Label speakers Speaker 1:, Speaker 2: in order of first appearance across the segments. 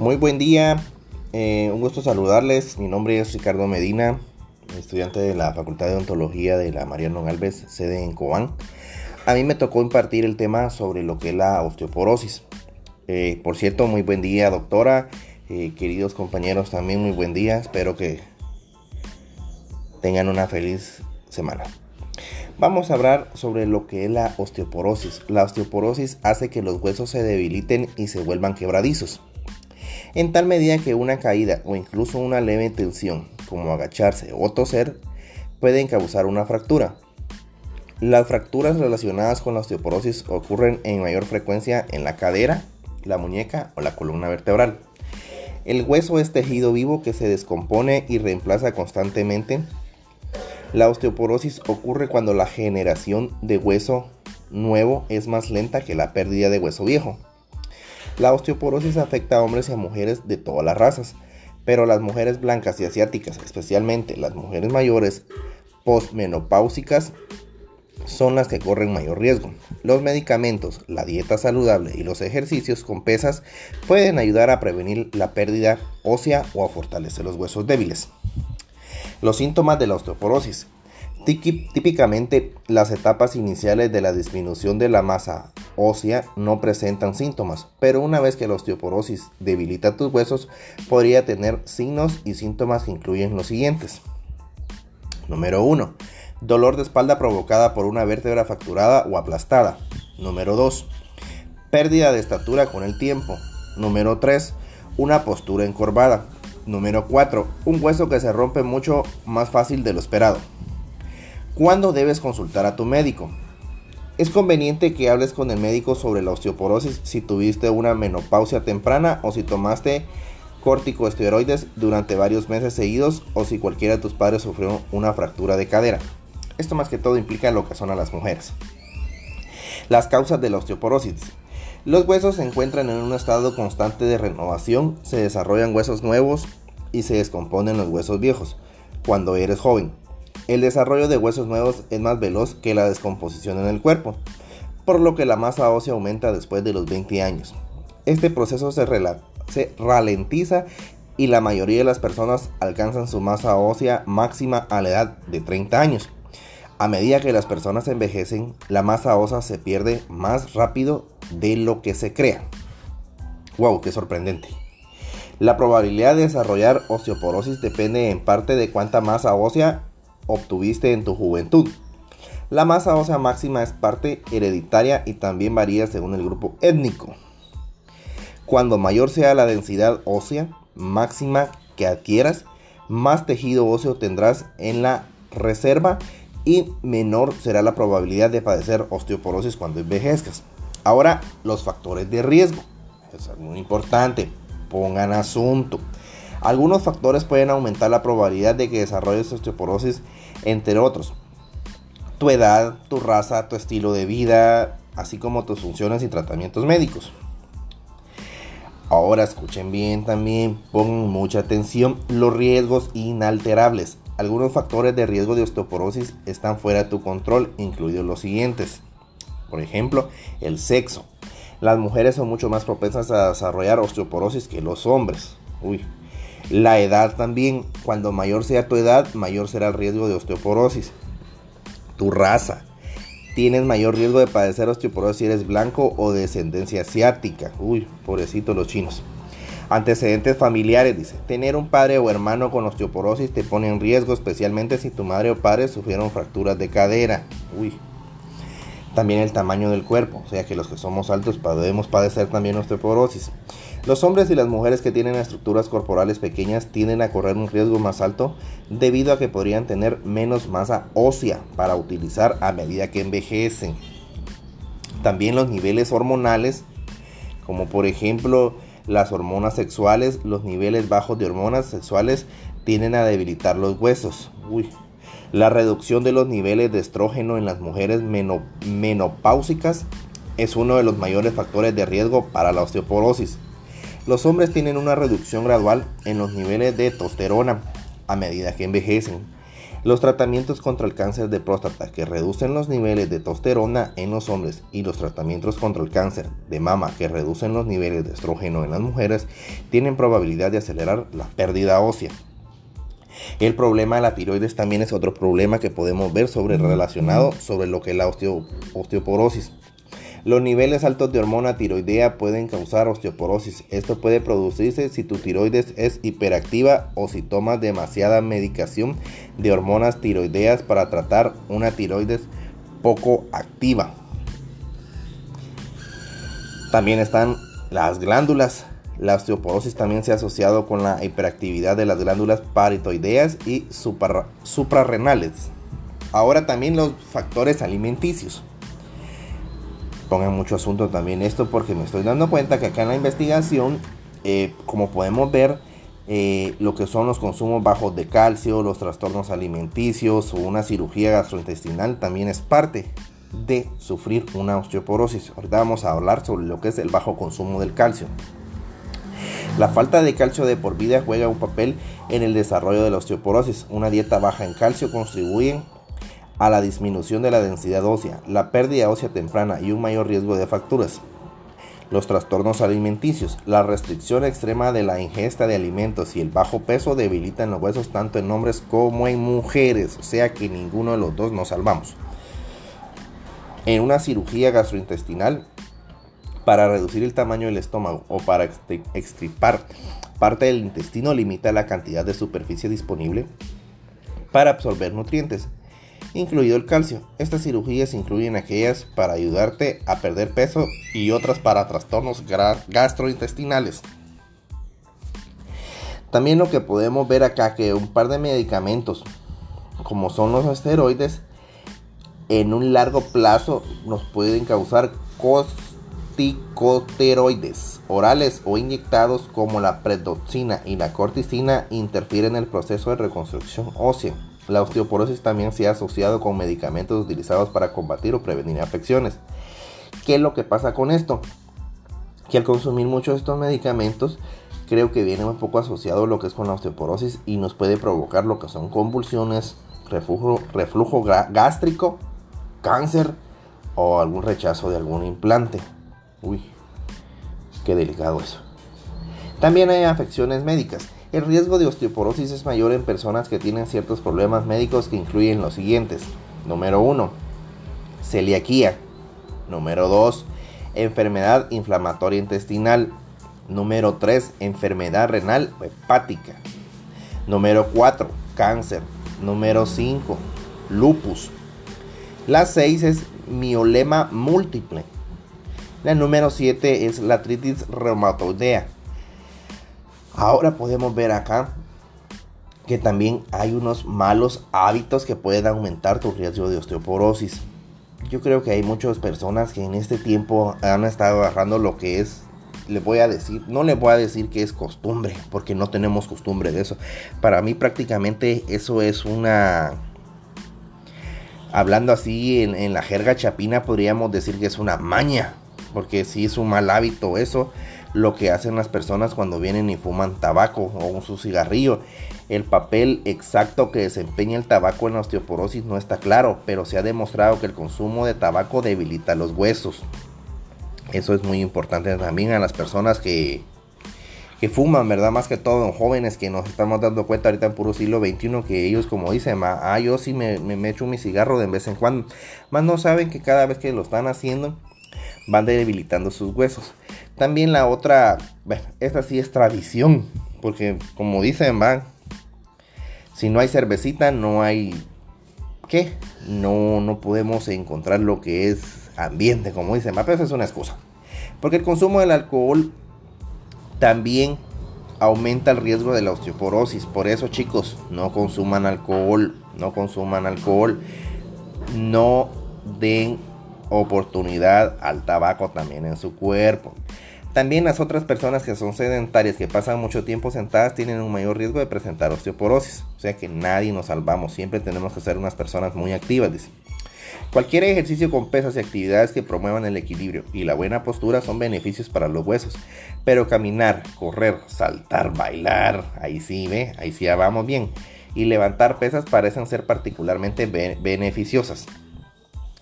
Speaker 1: Muy buen día, eh, un gusto saludarles. Mi nombre es Ricardo Medina, estudiante de la Facultad de Odontología de la Mariano Galvez, sede en Cobán. A mí me tocó impartir el tema sobre lo que es la osteoporosis. Eh, por cierto, muy buen día, doctora. Eh, queridos compañeros, también muy buen día. Espero que tengan una feliz semana. Vamos a hablar sobre lo que es la osteoporosis. La osteoporosis hace que los huesos se debiliten y se vuelvan quebradizos en tal medida que una caída o incluso una leve tensión, como agacharse o toser, pueden causar una fractura. Las fracturas relacionadas con la osteoporosis ocurren en mayor frecuencia en la cadera, la muñeca o la columna vertebral. El hueso es tejido vivo que se descompone y reemplaza constantemente. La osteoporosis ocurre cuando la generación de hueso nuevo es más lenta que la pérdida de hueso viejo. La osteoporosis afecta a hombres y a mujeres de todas las razas, pero las mujeres blancas y asiáticas, especialmente las mujeres mayores postmenopáusicas, son las que corren mayor riesgo. Los medicamentos, la dieta saludable y los ejercicios con pesas pueden ayudar a prevenir la pérdida ósea o a fortalecer los huesos débiles. Los síntomas de la osteoporosis. Típicamente las etapas iniciales de la disminución de la masa ósea no presentan síntomas, pero una vez que la osteoporosis debilita tus huesos, podría tener signos y síntomas que incluyen los siguientes. Número 1. Dolor de espalda provocada por una vértebra fracturada o aplastada. Número 2. Pérdida de estatura con el tiempo. Número 3. Una postura encorvada. Número 4. Un hueso que se rompe mucho más fácil de lo esperado. ¿Cuándo debes consultar a tu médico? Es conveniente que hables con el médico sobre la osteoporosis si tuviste una menopausia temprana o si tomaste corticosteroides durante varios meses seguidos o si cualquiera de tus padres sufrió una fractura de cadera. Esto más que todo implica lo que son a las mujeres. Las causas de la osteoporosis. Los huesos se encuentran en un estado constante de renovación, se desarrollan huesos nuevos y se descomponen los huesos viejos cuando eres joven. El desarrollo de huesos nuevos es más veloz que la descomposición en el cuerpo, por lo que la masa ósea aumenta después de los 20 años. Este proceso se, ralentiza y la mayoría de las personas alcanzan su masa ósea máxima a la edad de 30 años. A medida que las personas envejecen, la masa ósea se pierde más rápido de lo que se crea. ¡Wow! ¡Qué sorprendente! La probabilidad de desarrollar osteoporosis depende en parte de cuánta masa ósea obtuviste en tu juventud. La masa ósea máxima es parte hereditaria y también varía según el grupo étnico. Cuando mayor sea la densidad ósea máxima que adquieras, más tejido óseo tendrás en la reserva y menor será la probabilidad de padecer osteoporosis cuando envejezcas. Ahora, los factores de riesgo. Es muy importante. Pongan asunto. Algunos factores pueden aumentar la probabilidad de que desarrolles osteoporosis, entre otros. Tu edad, tu raza, tu estilo de vida, así como tus funciones y tratamientos médicos. Ahora escuchen bien también, pongan mucha atención, los riesgos inalterables. Algunos factores de riesgo de osteoporosis están fuera de tu control, incluidos los siguientes. Por ejemplo, el sexo. Las mujeres son mucho más propensas a desarrollar osteoporosis que los hombres. Uy, la edad también, cuando mayor sea tu edad, mayor será el riesgo de osteoporosis. Tu raza. Tienes mayor riesgo de padecer osteoporosis si eres blanco o de descendencia asiática. Uy, pobrecito los chinos. Antecedentes familiares, dice. Tener un padre o hermano con osteoporosis te pone en riesgo, especialmente si tu madre o padre sufrieron fracturas de cadera. Uy. También el tamaño del cuerpo, o sea que los que somos altos podemos padecer también osteoporosis. Los hombres y las mujeres que tienen estructuras corporales pequeñas tienden a correr un riesgo más alto debido a que podrían tener menos masa ósea para utilizar a medida que envejecen. También los niveles hormonales, como por ejemplo las hormonas sexuales, los niveles bajos de hormonas sexuales tienden a debilitar los huesos. La reducción de los niveles de estrógeno en las mujeres menopáusicas es uno de los mayores factores de riesgo para la osteoporosis. Los hombres tienen una reducción gradual en los niveles de testosterona a medida que envejecen. Los tratamientos contra el cáncer de próstata que reducen los niveles de testosterona en los hombres y los tratamientos contra el cáncer de mama que reducen los niveles de estrógeno en las mujeres tienen probabilidad de acelerar la pérdida ósea. El problema de la tiroides también es otro problema que podemos ver sobre relacionado sobre lo que es la osteoporosis. Los niveles altos de hormona tiroidea pueden causar osteoporosis. Esto puede producirse si tu tiroides es hiperactiva o si tomas demasiada medicación de hormonas tiroideas para tratar una tiroides poco activa. También están las glándulas. La osteoporosis también se ha asociado con la hiperactividad de las glándulas paritoideas y suprarrenales. Ahora también los factores alimenticios pongan mucho asunto también esto porque me estoy dando cuenta que acá en la investigación, eh, como podemos ver, eh, lo que son los consumos bajos de calcio, los trastornos alimenticios o una cirugía gastrointestinal también es parte de sufrir una osteoporosis. Ahorita vamos a hablar sobre lo que es el bajo consumo del calcio. La falta de calcio de por vida juega un papel en el desarrollo de la osteoporosis. Una dieta baja en calcio contribuye a la disminución de la densidad ósea, la pérdida ósea temprana y un mayor riesgo de fracturas. Los trastornos alimenticios, la restricción extrema de la ingesta de alimentos y el bajo peso debilitan los huesos tanto en hombres como en mujeres, o sea que ninguno de los dos nos salvamos. En una cirugía gastrointestinal, para reducir el tamaño del estómago o para extirpar parte del intestino limita la cantidad de superficie disponible para absorber nutrientes incluido el calcio. Estas cirugías incluyen aquellas para ayudarte a perder peso y otras para trastornos gastrointestinales. También lo que podemos ver acá que un par de medicamentos como son los esteroides en un largo plazo nos pueden causar corticosteroides orales o inyectados como la predoxina y la corticina interfieren en el proceso de reconstrucción ósea. La osteoporosis también se ha asociado con medicamentos utilizados para combatir o prevenir afecciones. ¿Qué es lo que pasa con esto? Que al consumir muchos de estos medicamentos, creo que viene un poco asociado lo que es con la osteoporosis y nos puede provocar lo que son convulsiones, reflujo, reflujo gástrico, cáncer o algún rechazo de algún implante. Uy, qué delicado eso. También hay afecciones médicas. El riesgo de osteoporosis es mayor en personas que tienen ciertos problemas médicos que incluyen los siguientes. Número 1. Celiaquía. Número 2. Enfermedad inflamatoria intestinal. Número 3. Enfermedad renal hepática. Número 4. Cáncer. Número 5. Lupus. La 6 es miolema múltiple. La número 7 es la artritis reumatoidea. Ahora podemos ver acá que también hay unos malos hábitos que pueden aumentar tu riesgo de osteoporosis. Yo creo que hay muchas personas que en este tiempo han estado agarrando lo que es, le voy a decir, no le voy a decir que es costumbre, porque no tenemos costumbre de eso. Para mí prácticamente eso es una, hablando así en, la jerga chapina, podríamos decir que es una maña, porque si es un mal hábito eso lo que hacen las personas cuando vienen y fuman tabaco o su cigarrillo. El papel exacto que desempeña el tabaco en la osteoporosis no está claro, pero se ha demostrado que el consumo de tabaco debilita los huesos. Eso es muy importante también a las personas que, que fuman, ¿verdad? Más que todo en jóvenes que nos estamos dando cuenta ahorita en puro siglo XXI que ellos como dicen, ah, yo sí me, me, echo mi cigarro de vez en cuando. Más no saben que cada vez que lo están haciendo van debilitando sus huesos. También la otra, esta sí es tradición, porque como dicen, van, si no hay cervecita, no hay, ¿qué? No, no podemos encontrar lo que es ambiente, como dicen, pero eso es una excusa. Porque el consumo del alcohol también aumenta el riesgo de la osteoporosis. Por eso, chicos, no consuman alcohol, no consuman alcohol, no den oportunidad al tabaco también en su cuerpo. También las otras personas que son sedentarias, que pasan mucho tiempo sentadas, tienen un mayor riesgo de presentar osteoporosis. O sea que nadie nos salvamos, siempre tenemos que ser unas personas muy activas. Cualquier ejercicio con pesas y actividades que promuevan el equilibrio y la buena postura son beneficios para los huesos. Pero caminar, correr, saltar, bailar, ahí sí, ve, ahí sí ya vamos bien. y levantar pesas parecen ser particularmente beneficiosas.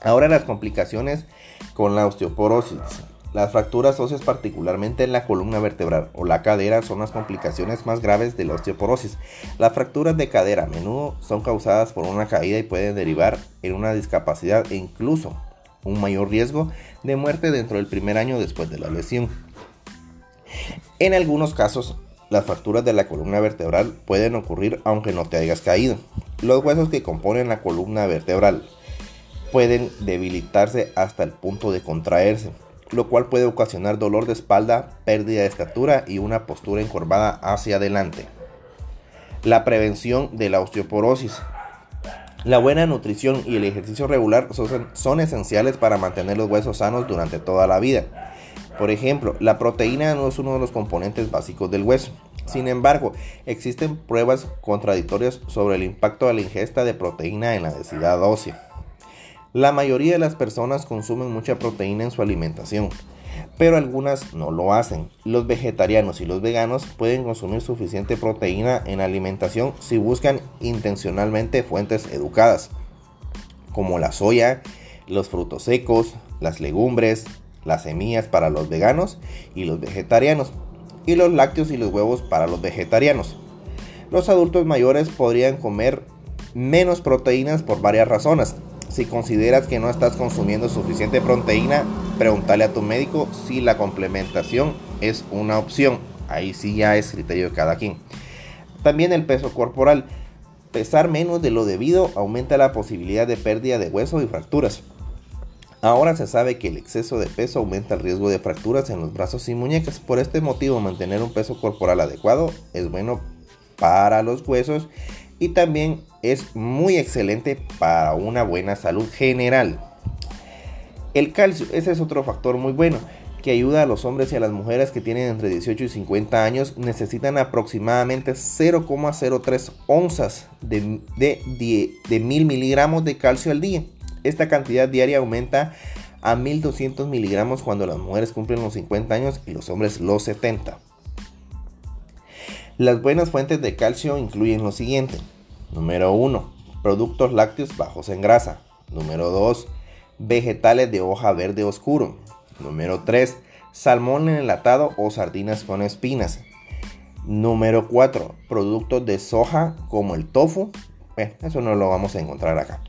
Speaker 1: Ahora las complicaciones con la osteoporosis. Las fracturas óseas, particularmente en la columna vertebral o la cadera, son las complicaciones más graves de la osteoporosis. Las fracturas de cadera a menudo son causadas por una caída y pueden derivar en una discapacidad e incluso un mayor riesgo de muerte dentro del primer año después de la lesión. En algunos casos, las fracturas de la columna vertebral pueden ocurrir aunque no te hayas caído. Los huesos que componen la columna vertebral pueden debilitarse hasta el punto de contraerse lo cual puede ocasionar dolor de espalda, pérdida de estatura y una postura encorvada hacia adelante. La prevención de la osteoporosis. La buena nutrición y el ejercicio regular son, esenciales para mantener los huesos sanos durante toda la vida. Por ejemplo, la proteína no es uno de los componentes básicos del hueso. Sin embargo, existen pruebas contradictorias sobre el impacto de la ingesta de proteína en la densidad ósea. La mayoría de las personas consumen mucha proteína en su alimentación, pero algunas no lo hacen. Los vegetarianos y los veganos pueden consumir suficiente proteína en alimentación si buscan intencionalmente fuentes educadas, como la soya, los frutos secos, las legumbres, las semillas para los veganos y los vegetarianos, y los lácteos y los huevos para los vegetarianos. Los adultos mayores podrían comer menos proteínas por varias razones, si consideras que no estás consumiendo suficiente proteína, pregúntale a tu médico si la complementación es una opción. Ahí sí ya es criterio de cada quien. También el peso corporal. Pesar menos de lo debido aumenta la posibilidad de pérdida de hueso y fracturas. Ahora se sabe que el exceso de peso aumenta el riesgo de fracturas en los brazos y muñecas. Por este motivo, mantener un peso corporal adecuado es bueno para los huesos y también es muy excelente para una buena salud general. El calcio, ese es otro factor muy bueno que ayuda a los hombres y a las mujeres que tienen entre 18 y 50 años, necesitan aproximadamente 0,03 onzas de, de, mil miligramos de calcio al día. Esta cantidad diaria aumenta a 1200 miligramos cuando las mujeres cumplen los 50 años y los hombres los 70. Las buenas fuentes de calcio incluyen lo siguiente. Número 1. Productos lácteos bajos en grasa. Número 2. Vegetales de hoja verde oscuro. Número 3. Salmón enlatado o sardinas con espinas. Número 4. Productos de soja como el tofu. eso no lo vamos a encontrar acá.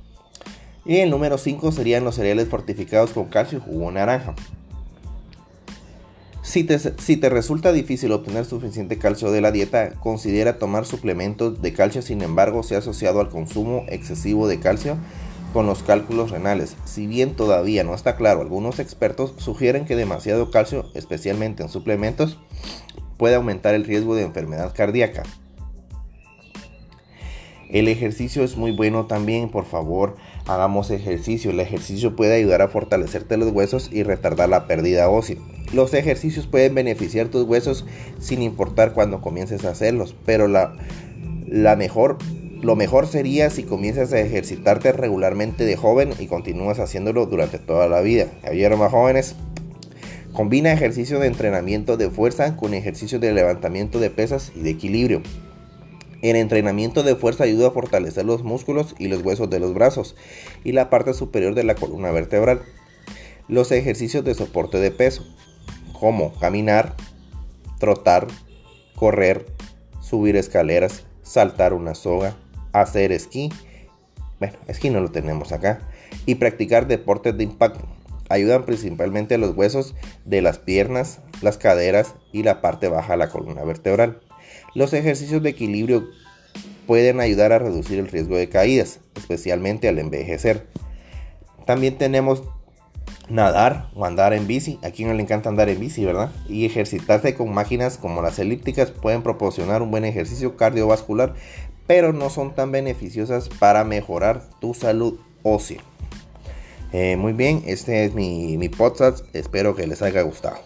Speaker 1: Y el número 5 serían los cereales fortificados con calcio y jugo naranja. Si te, resulta difícil obtener suficiente calcio de la dieta, considera tomar suplementos de calcio, sin embargo, se ha asociado al consumo excesivo de calcio con los cálculos renales. Si bien todavía no está claro, algunos expertos sugieren que demasiado calcio, especialmente en suplementos, puede aumentar el riesgo de enfermedad cardíaca. El ejercicio es muy bueno también, por favor, hagamos ejercicio. El ejercicio puede ayudar a fortalecerte los huesos y retardar la pérdida ósea. Los ejercicios pueden beneficiar tus huesos sin importar cuando comiences a hacerlos, pero la, mejor, lo mejor sería si comienzas a ejercitarte regularmente de joven y continúas haciéndolo durante toda la vida. ¿Oyeron más jóvenes? Combina ejercicio de entrenamiento de fuerza con ejercicio de levantamiento de pesas y de equilibrio. El entrenamiento de fuerza ayuda a fortalecer los músculos y los huesos de los brazos y la parte superior de la columna vertebral. Los ejercicios de soporte de peso, como caminar, trotar, correr, subir escaleras, saltar una soga, hacer esquí, bueno, esquí no lo tenemos acá, y practicar deportes de impacto. Ayudan principalmente a los huesos de las piernas, las caderas y la parte baja de la columna vertebral. Los ejercicios de equilibrio pueden ayudar a reducir el riesgo de caídas, especialmente al envejecer. También tenemos nadar o andar en bici. A quien no le encanta andar en bici, ¿verdad? Y ejercitarse con máquinas como las elípticas pueden proporcionar un buen ejercicio cardiovascular, pero no son tan beneficiosas para mejorar tu salud ósea. Eh, muy bien, este es mi, mi podcast. Espero que les haya gustado.